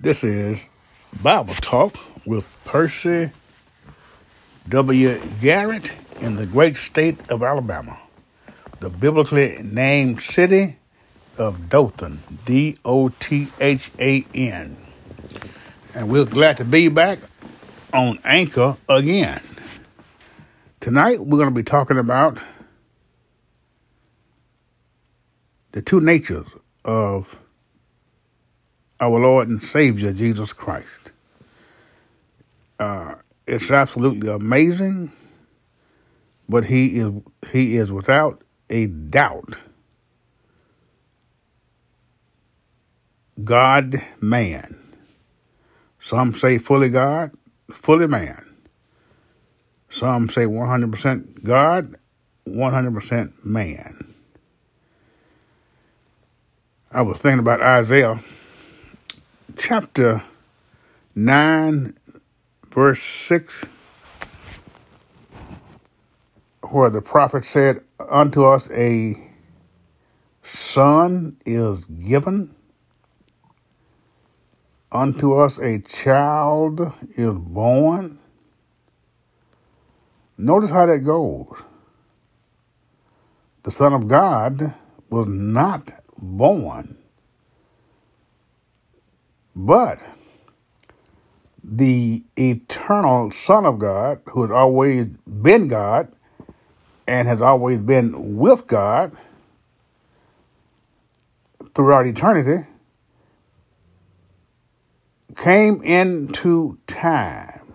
This is Bible Talk with Percy W. Garrett in the great state of Alabama, the biblically named city of Dothan, D O T H A N. And we're glad to be back on Anchor again. Tonight we're going to be talking about the two natures of our Lord and Savior Jesus Christ. Uh, it's absolutely amazing, but he is he is without a doubt God man. Some say fully God, fully man. Some say 100% God, 100% man. I was thinking about Isaiah chapter 9, verse 6, where the prophet said, Unto us a son is given, unto us a child is born. Notice how that goes. The Son of God was not born but the eternal Son of God, who has always been God and has always been with God throughout eternity, came into time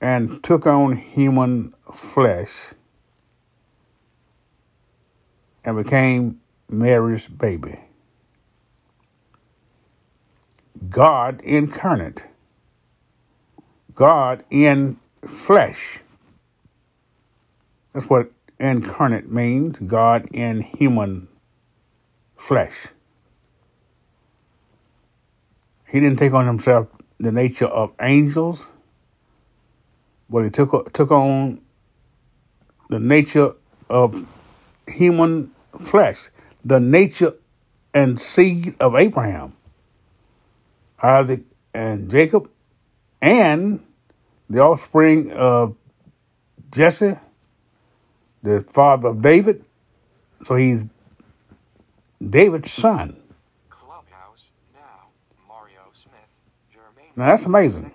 and took on human flesh and became Mary's baby. God incarnate, God in flesh. That's what incarnate means God in human flesh. He didn't take on himself the nature of angels, but he took, took on the nature of human flesh, the nature and seed of Abraham. Isaac and Jacob, and the offspring of Jesse, the father of David. So he's David's son. Clubhouse now. Mario Smith, Jermaine Now that's amazing.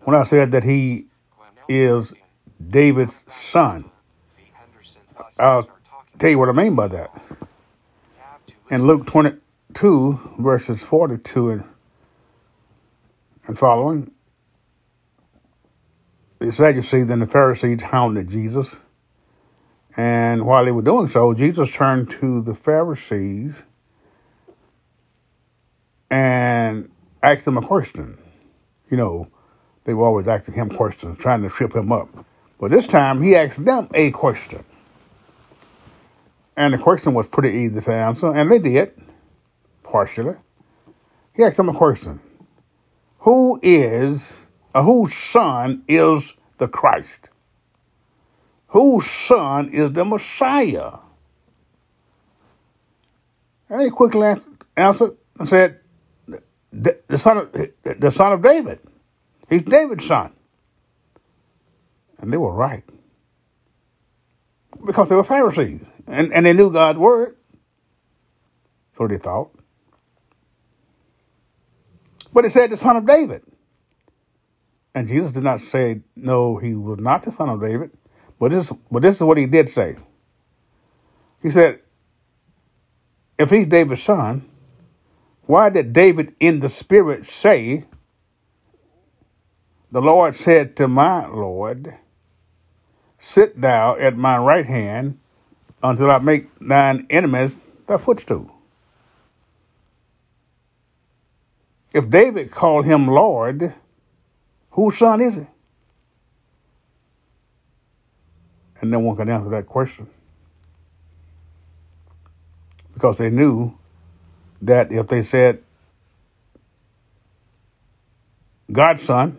When I said that he is David's son, I'll tell you what I mean by that. In Luke 22, verses 42 and, and following, the Sadducees and the Pharisees hounded Jesus. And while they were doing so, Jesus turned to the Pharisees and asked them a question. You know, they were always asking him questions, trying to trip him up. But this time, he asked them a question. And the question was pretty easy to answer, and they did, partially. He asked them a question Who is, or whose son is the Christ? Whose son is the Messiah? And he quickly answered and said, the, the son of the son of David. He's David's son. And they were right. Because they were Pharisees. And, and they knew God's word. So they thought. But it said the son of David. And Jesus did not say, no, he was not the son of David. But this, but this is what he did say. He said, if he's David's son, why did David in the spirit say, the Lord said to my Lord, Sit thou at my right hand until I make thine enemies thy footstool? If David called him Lord, whose son is he? And no one could answer that question. Because they knew that if they said God's son,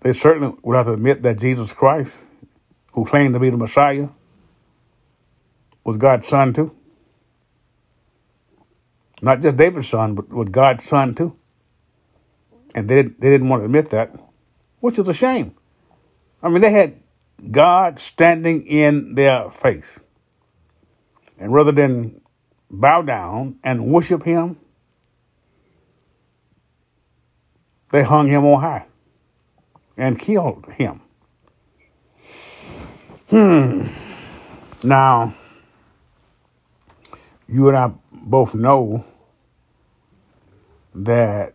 they certainly would have to admit that Jesus Christ, who claimed to be the Messiah, was God's son too. Not just David's son, but was God's son too. And they, they didn't want to admit that, which is a shame. I mean, they had God standing in their face. And rather than bow down and worship him, they hung him on high and killed him. Hmm. Now, you and I both know that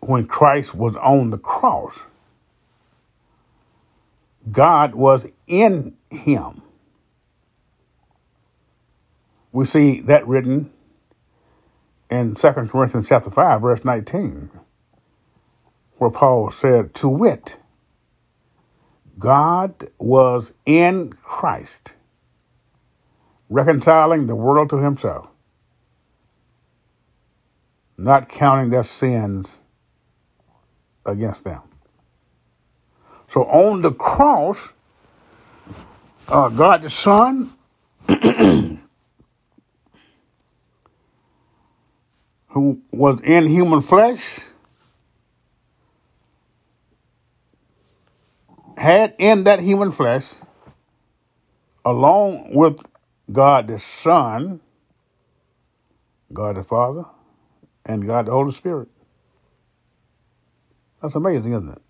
when Christ was on the cross, God was in him. We see that written in 2 Corinthians chapter 5, verse 19, where Paul said, To wit, God was in Christ, reconciling the world to himself, not counting their sins against them. So on the cross, uh, God the Son, who was in human flesh, had in that human flesh, along with God the Son, God the Father, and God the Holy Spirit. That's amazing, isn't it?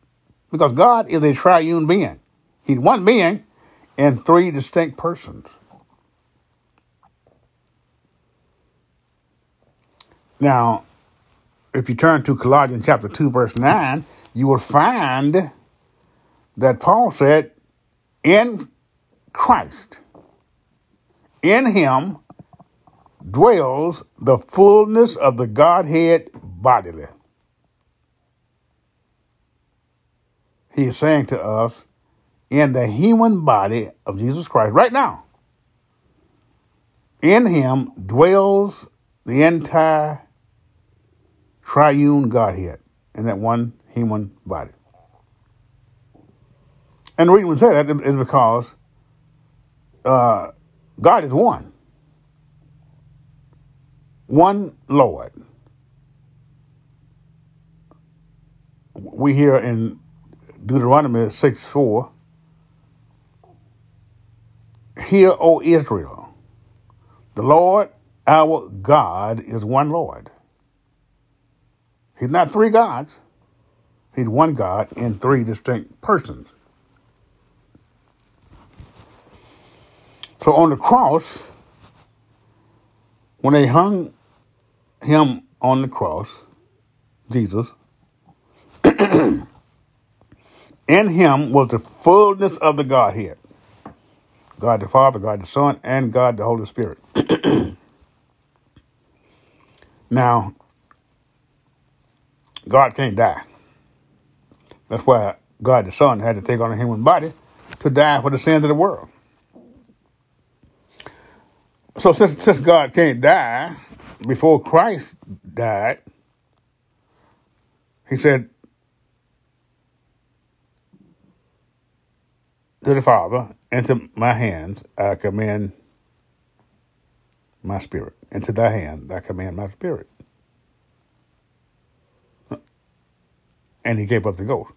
Because God is a triune being. He's one being in three distinct persons. Now, if you turn to Colossians chapter 2, verse 9, you will find that Paul said, in Christ, in him dwells the fullness of the Godhead bodily. He is saying to us, in the human body of Jesus Christ, right now, in him dwells the entire triune Godhead in that one human body. And the reason we say that is because uh, God is one. One Lord. We hear in Deuteronomy 6 4, Hear, O Israel, the Lord our God is one Lord. He's not three gods, He's one God in three distinct persons. So on the cross, when they hung him on the cross, Jesus, in him was the fullness of the Godhead God the Father, God the Son, and God the Holy Spirit. now, God can't die. That's why God the Son had to take on a human body to die for the sins of the world. So since since God can't die, before Christ died, he said to the Father, Into my hands I commend my spirit. Into thy hand I commend my spirit. And he gave up the ghost.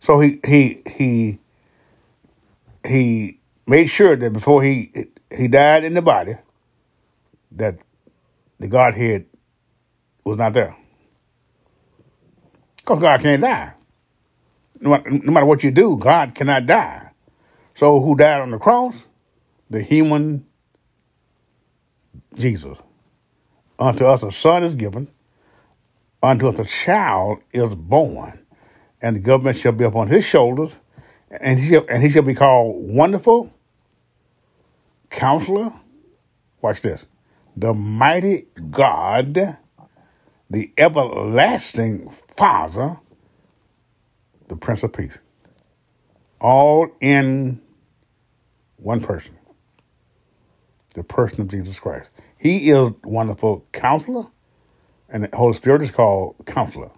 So he he he he made sure that before he he died in the body, that the Godhead was not there. Because God can't die. No matter, no matter what you do, God cannot die. So who died on the cross? The human Jesus. Unto us a son is given, unto us a child is born, and the government shall be upon his shoulders, and he shall, and he shall be called Wonderful, Counselor. Watch this. The mighty God, the everlasting Father, the Prince of Peace. All in one person. The person of Jesus Christ. He is wonderful counselor, and the Holy Spirit is called counselor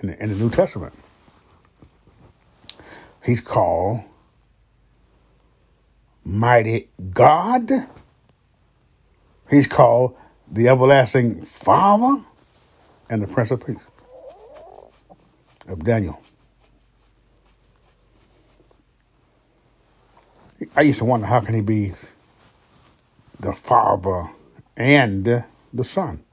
in the, in the New Testament. He's called mighty God He's called the everlasting Father and the Prince of Peace of Daniel. I used to wonder how can he be the Father and the Son?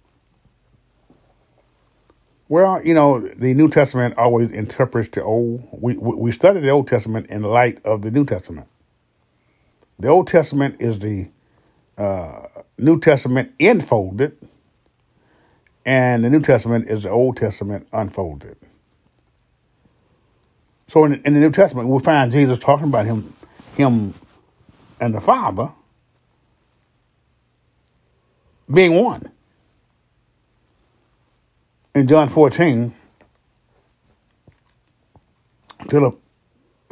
Well, you know, the New Testament always interprets the Old. We, we study the Old Testament in light of the New Testament. The Old Testament is the uh, New Testament enfolded, and the New Testament is the Old Testament unfolded. So in, in the New Testament, we find Jesus talking about him, him, and the Father being one. In John 14, Philip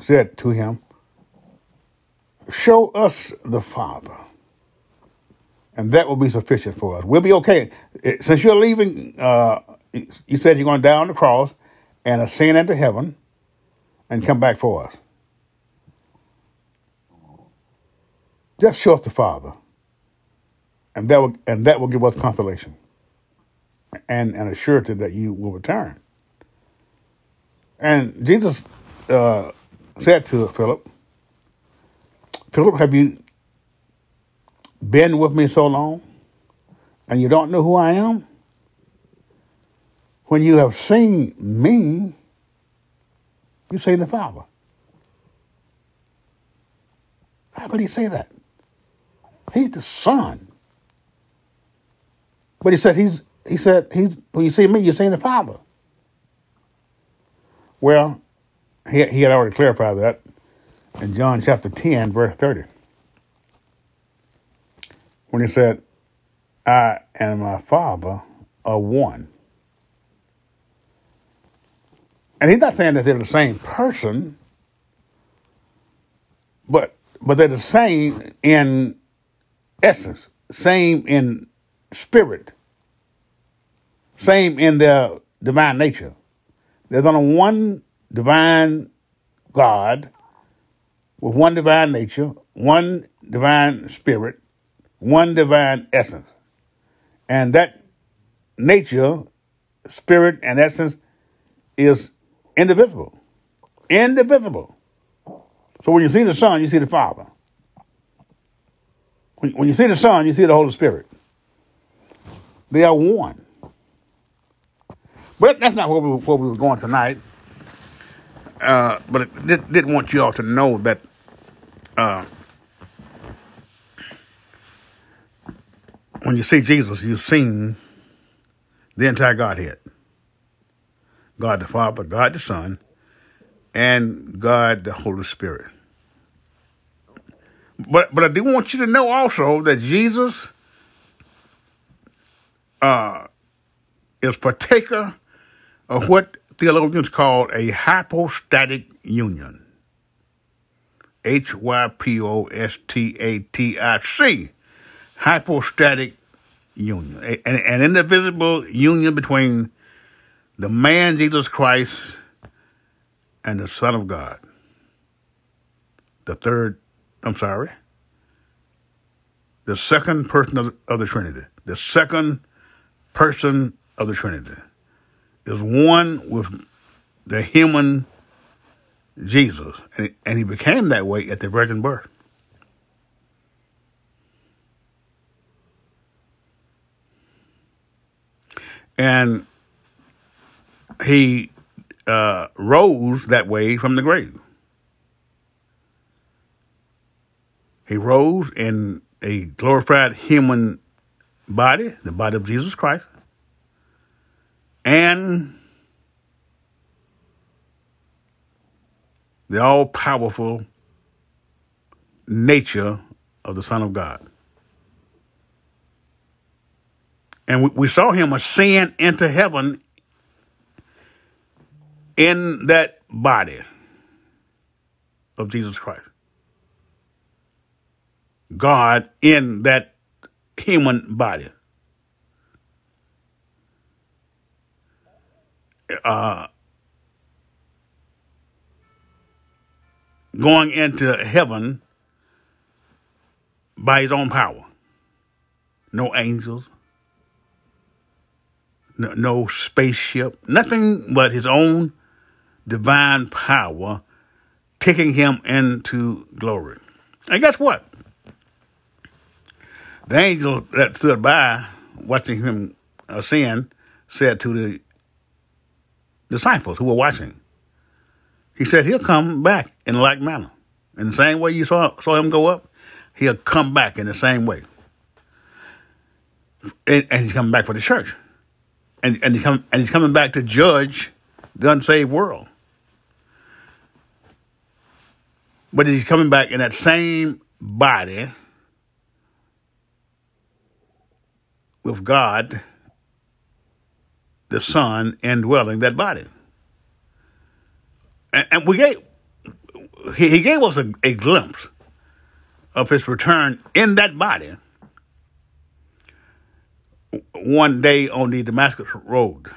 said to him, Show us the Father, and that will be sufficient for us. We'll be okay. Eh, Since you're leaving, uh, you said you're going on the cross and ascend into heaven and come back for us. Just show us the Father, and that will, and that will give us consolation and an assurance that you will return. And Jesus uh, said to Philip, Philip, have you been with me so long and you don't know who I am? When you have seen me, you see the Father. How could he say that? He's the Son. But he said he's he said he's when you see me, you see the Father. Well, he he had already clarified that in John chapter 10, verse 30. When he said, I and my Father are one. And he's not saying that they're the same person, but but they're the same in essence, same in spirit, same in their divine nature. There's only one divine God with one divine nature, one divine spirit, one divine essence. And that nature, spirit, and essence is indivisible. Indivisible. So when you see the Son, you see the Father. When, when you see the Son, you see the Holy Spirit. They are one. But that's not where we, where we were going tonight. Uh, but I did, did want you all to know that uh, when you see Jesus, you've seen the entire Godhead God the Father, God the Son, and God the Holy Spirit. But, but I do want you to know also that Jesus uh, is partaker of what theologians call a hypostatic union. H Y P O S T A T I C. Hypostatic union. An, an indivisible union between the man Jesus Christ and the Son of God. The third, I'm sorry, the second person of the, of the Trinity. The second person of the Trinity is one with the human Jesus. And, and he became that way at the virgin birth. And he uh, rose that way from the grave. He rose in a glorified human body, the body of Jesus Christ, and the all powerful nature of the Son of God. And we, we saw him ascend into heaven in that body of Jesus Christ. God in that human body. Uh, going into heaven by his own power. no angels, no, no spaceship, nothing but his own divine power taking him into glory. And guess what? The angel that stood by watching him uh, ascend said to the disciples who were watching, he said, He'll come back in like manner. In the same way you saw, saw him go up, he'll come back in the same way. And, and he's coming back for the church. And, and, he come, and he's coming back to judge the unsaved world. But he's coming back in that same body with God, the Son, indwelling that body. And, and we gave, he, he gave us a, a glimpse of his return in that body one day on the Damascus Road.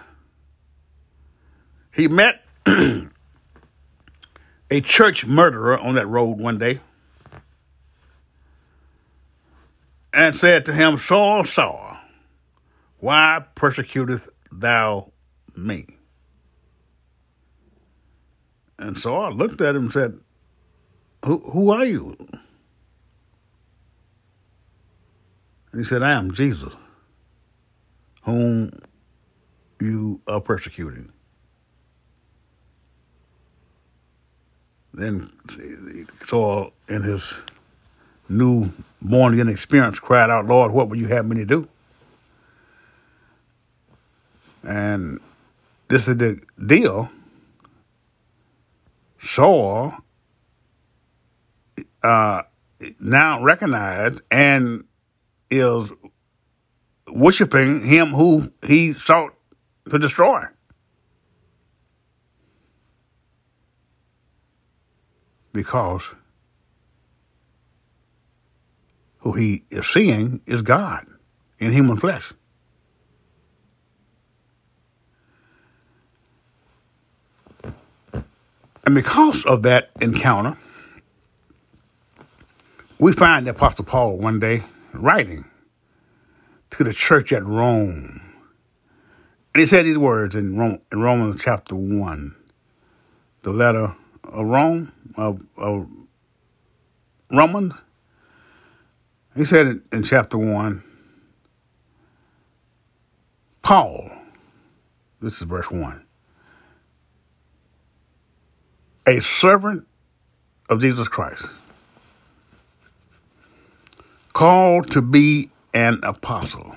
He met a church murderer on that road one day and said to him, Saul, Saul, why persecutest thou me? And Saul looked at him and said, Who, who are you? And he said, I am Jesus, whom you are persecuting. Then Saul, in his new born again experience, cried out, Lord, what would you have me to do? And this is the deal. Saul uh, now recognized and is worshiping him who he sought to destroy. Because who he is seeing is God in human flesh. And because of that encounter, we find the Apostle Paul one day writing to the church at Rome. And he said these words in, Rome, in Romans chapter 1, the letter of Rome, of, of Romans. He said in, in chapter 1, Paul, this is verse 1, a servant of Jesus Christ, called to be an apostle,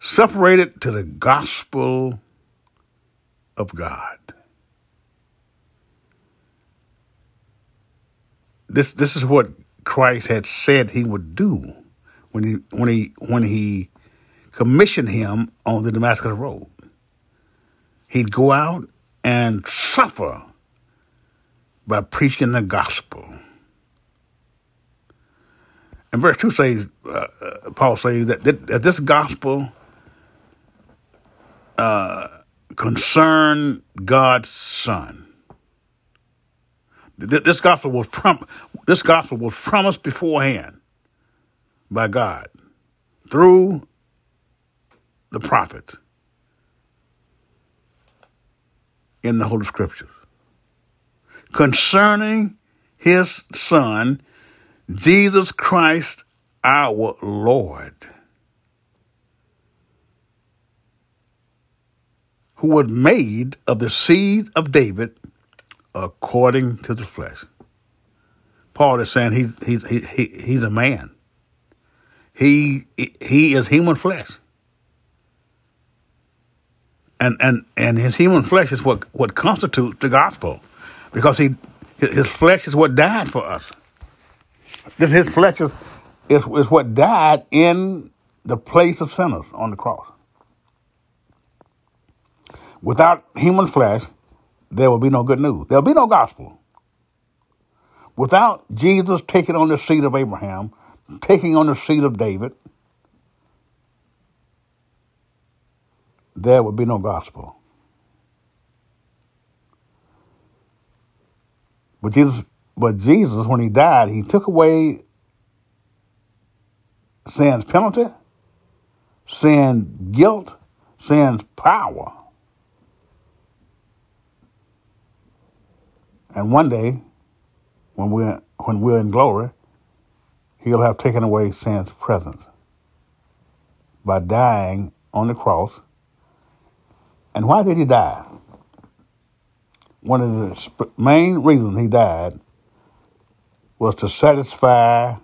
separated to the gospel of God. This this is what Christ had said he would do when he when he when he commissioned him on the Damascus road. He'd go out and suffer by preaching the gospel. And verse 2 says, uh, uh, Paul says that, that, this gospel uh, concerned God's Son. This gospel was prom- this gospel was promised beforehand by God through the prophets in the Holy Scriptures concerning his Son, Jesus Christ our Lord, who was made of the seed of David according to the flesh. Paul is saying he, he, he, he, he's a man. He, he is human flesh. And, and, and his human flesh is what, what constitutes the gospel because he, his flesh is what died for us. This his flesh is, is, is what died in the place of sinners on the cross. Without human flesh, there will be no good news. There will be no gospel. Without Jesus taking on the seed of Abraham, taking on the seed of David, there will be no gospel. But Jesus, but Jesus, when he died, he took away sin's penalty, sin's guilt, sin's power. And one day, when we're when we're in glory, he'll have taken away sin's presence by dying on the cross. And why did he die? One of the main reasons he died was to satisfy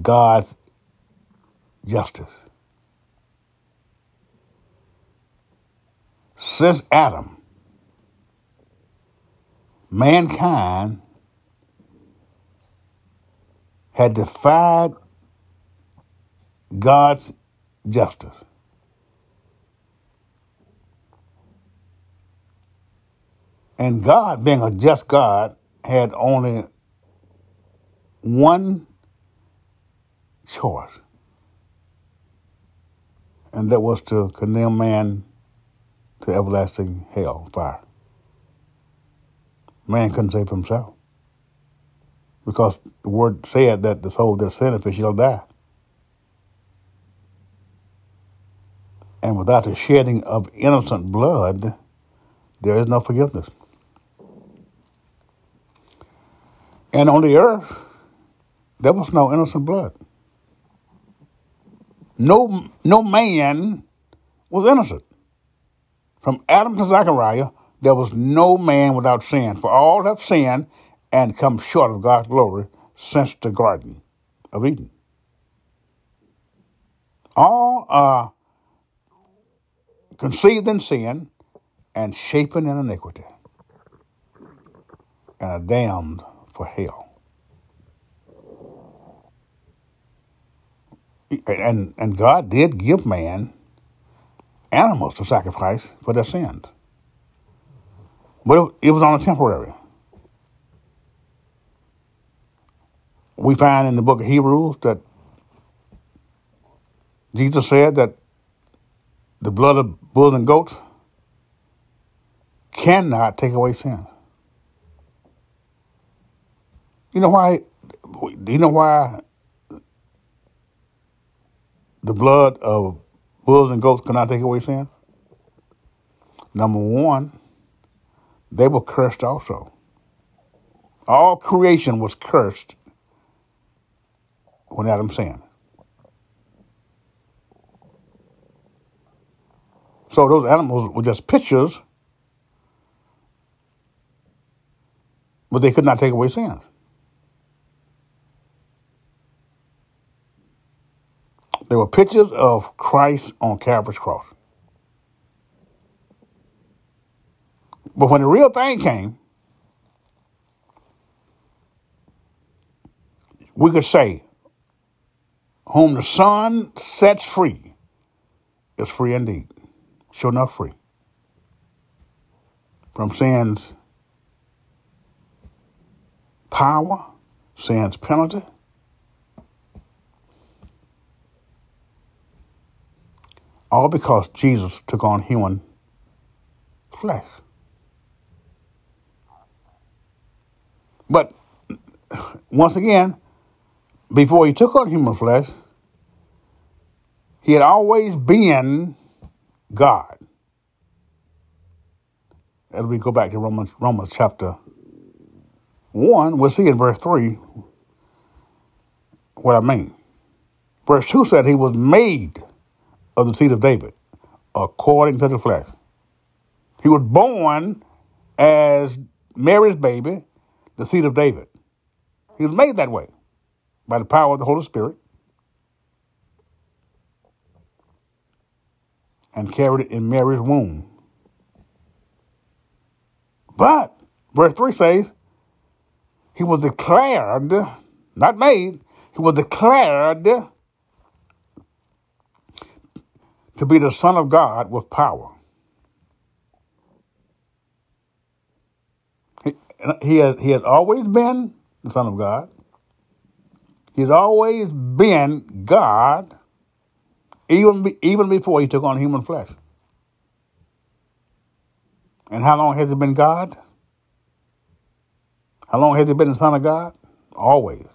God's justice. Since Adam, mankind had defied God's justice. And God, being a just God, had only one choice, and that was to condemn man to everlasting hell fire. Man couldn't save himself because the word said that the soul that sinneth shall die. And without the shedding of innocent blood, there is no forgiveness. And on the earth, there was no innocent blood. No, no man was innocent. From Adam to Zechariah, there was no man without sin. For all have sinned and come short of God's glory since the Garden of Eden. All are conceived in sin and shapen in iniquity and are damned for hell. And, and God did give man animals to sacrifice for their sins. But it, it was on a temporary. We find in the book of Hebrews that Jesus said that the blood of bulls and goats cannot take away sin. You know why? Do you know why the blood of bulls and goats cannot take away sin? Number one, they were cursed also. All creation was cursed when Adam sinned. So those animals were just pictures, but they could not take away sins. They were pictures of Christ on Calvary's cross. But when the real thing came, we could say, Whom the Son sets free is free indeed. Sure enough, free. From sin's power, sin's penalty, all because Jesus took on human flesh. But once again, before he took on human flesh, he had always been God. As we go back to Romans, Romans chapter 1, we'll see in verse 3 what I mean. Verse 2 said he was made of the seed of David according to the flesh. He was born as Mary's baby, the seed of David. He was made that way by the power of the Holy Spirit and carried it in Mary's womb. But, verse 3 says, he was declared, not made, he was declared to be the Son of God with power. He, he, has, he has always been the Son of God. He's always been God, even, be, even before he took on human flesh. And how long has he been God? How long has he been the Son of God? Always.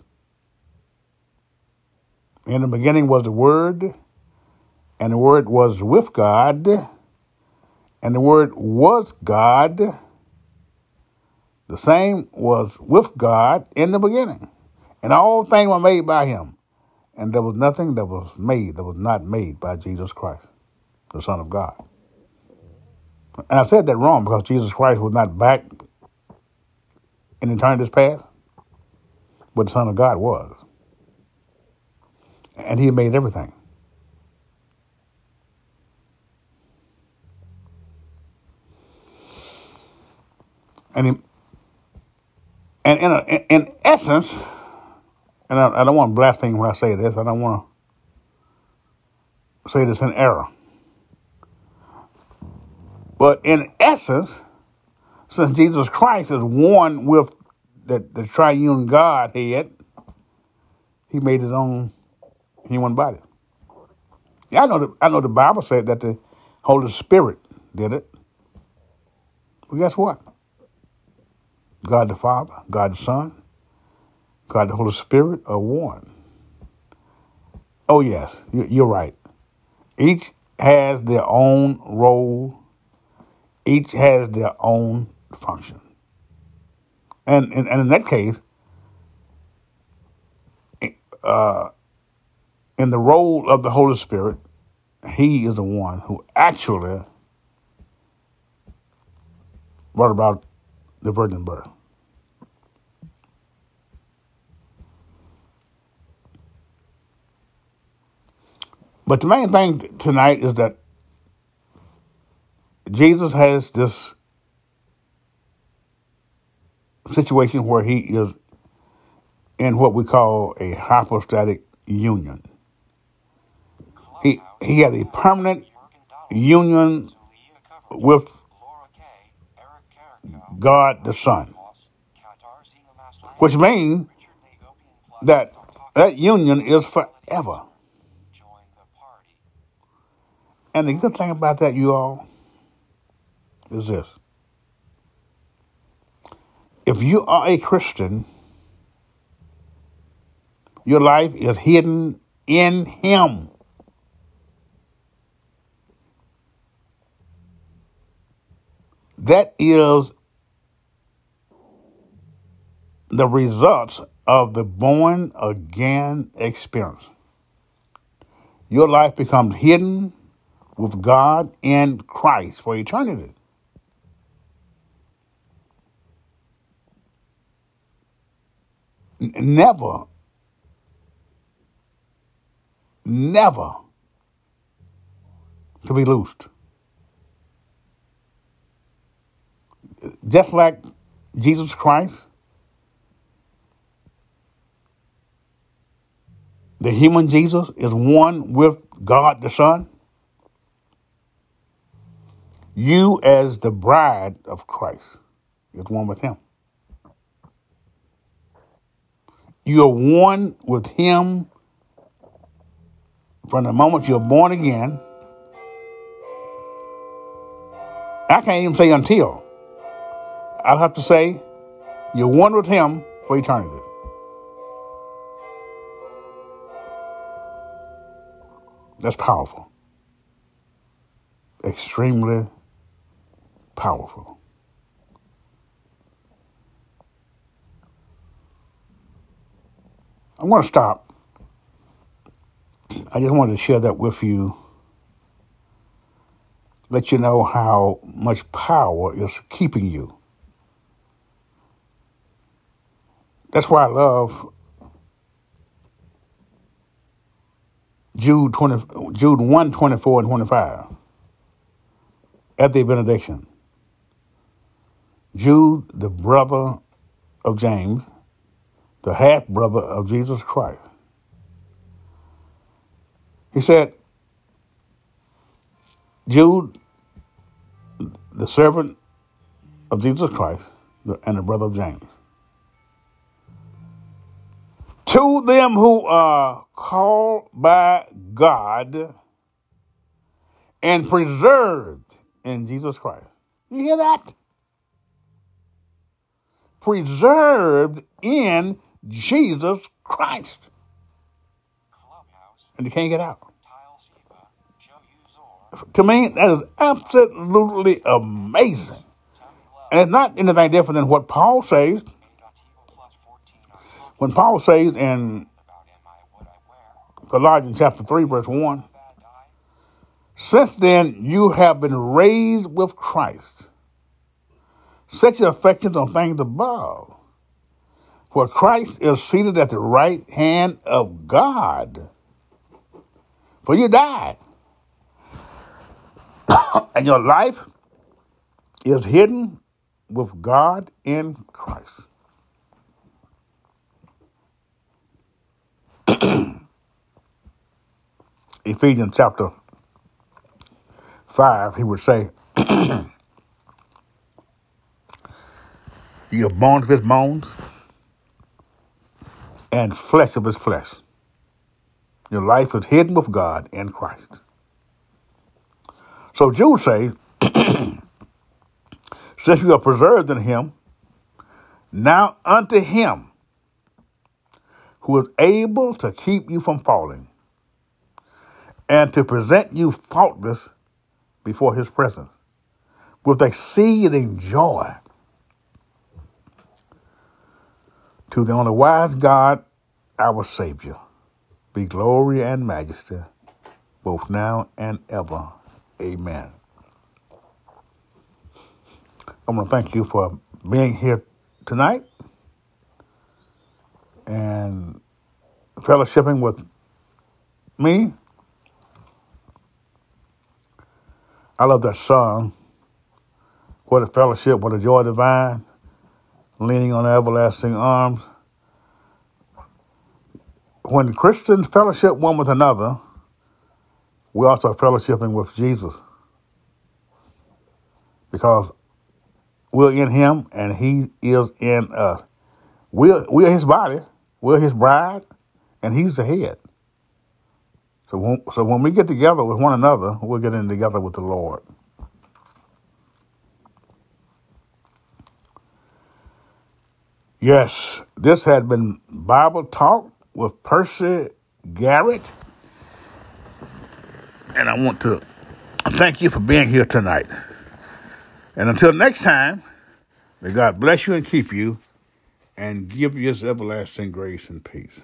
In the beginning was the Word, and the Word was with God, and the Word was God. The same was with God in the beginning. And all things were made by him. And there was nothing that was made that was not made by Jesus Christ, the Son of God. And I said that wrong because Jesus Christ was not back in eternity's past, but the Son of God was. And he made everything. And he, and in, a, in essence, and I, I don't want to blaspheme when I say this. I don't want to say this in error. But in essence, since Jesus Christ is one with the, the triune Godhead, he made his own human body. Yeah, I know. The, I know the Bible said that the Holy Spirit did it. But guess what? God the Father, God the Son, God the Holy Spirit are one. Oh, yes, you- you're right. Each has their own role, each has their own function. And, and, and in that case, uh, in the role of the Holy Spirit, He is the one who actually brought about the virgin birth. But the main thing tonight is that Jesus has this situation where he is in what we call a hypostatic union. He he has a permanent union with God the Son, which means that that union is forever. And the good thing about that, you all, is this. If you are a Christian, your life is hidden in Him. That is the results of the born again experience. Your life becomes hidden with God in Christ for eternity. Never, never to be loosed. Just like Jesus Christ, the human Jesus is one with God the Son. You, as the bride of Christ, is one with Him. You are one with Him from the moment you're born again. I can't even say until. I'll have to say you're one with Him for eternity. That's powerful. Extremely powerful. I'm going to stop. I just wanted to share that with you. Let you know how much power is keeping you. That's why I love Jude 20, Jude 1, 24 and 25 at the benediction. Jude, the brother of James, the half brother of Jesus Christ. He said, Jude, the servant of Jesus Christ and the brother of James. To them who are called by God and preserved in Jesus Christ. You hear that? Preserved in Jesus Christ. and you can't get out. To me, that is absolutely amazing. And it's not anything different than what Paul says when Paul says in. Colossians chapter 3, verse 1 Since then, you have been raised with Christ. Set your affections on things above, where Christ is seated at the right hand of God. For you died, and your life is hidden with God in Christ. Ephesians chapter 5, he would say, You are born of his bones and flesh of his flesh. Your life is hidden with God in Christ. So Jude says, Since you are preserved in him, now unto him who is able to keep you from falling and to present you faultless before his presence with exceeding joy. To the only wise God, our Savior, be glory and majesty, both now and ever. Amen. I want to thank you for being here tonight and fellowshipping with me. I love that song. What a fellowship, what a joy divine, leaning on everlasting arms. When Christians fellowship one with another, we also are fellowshipping with Jesus because we're in him and he is in us. We're, we're his body, we're his bride, and he's the head. So when, so when we get together with one another, we're getting together with the Lord. Yes, this had been Bible Talk with Percy Garrett. And I want to thank you for being here tonight. And until next time, may God bless you and keep you and give his everlasting grace and peace.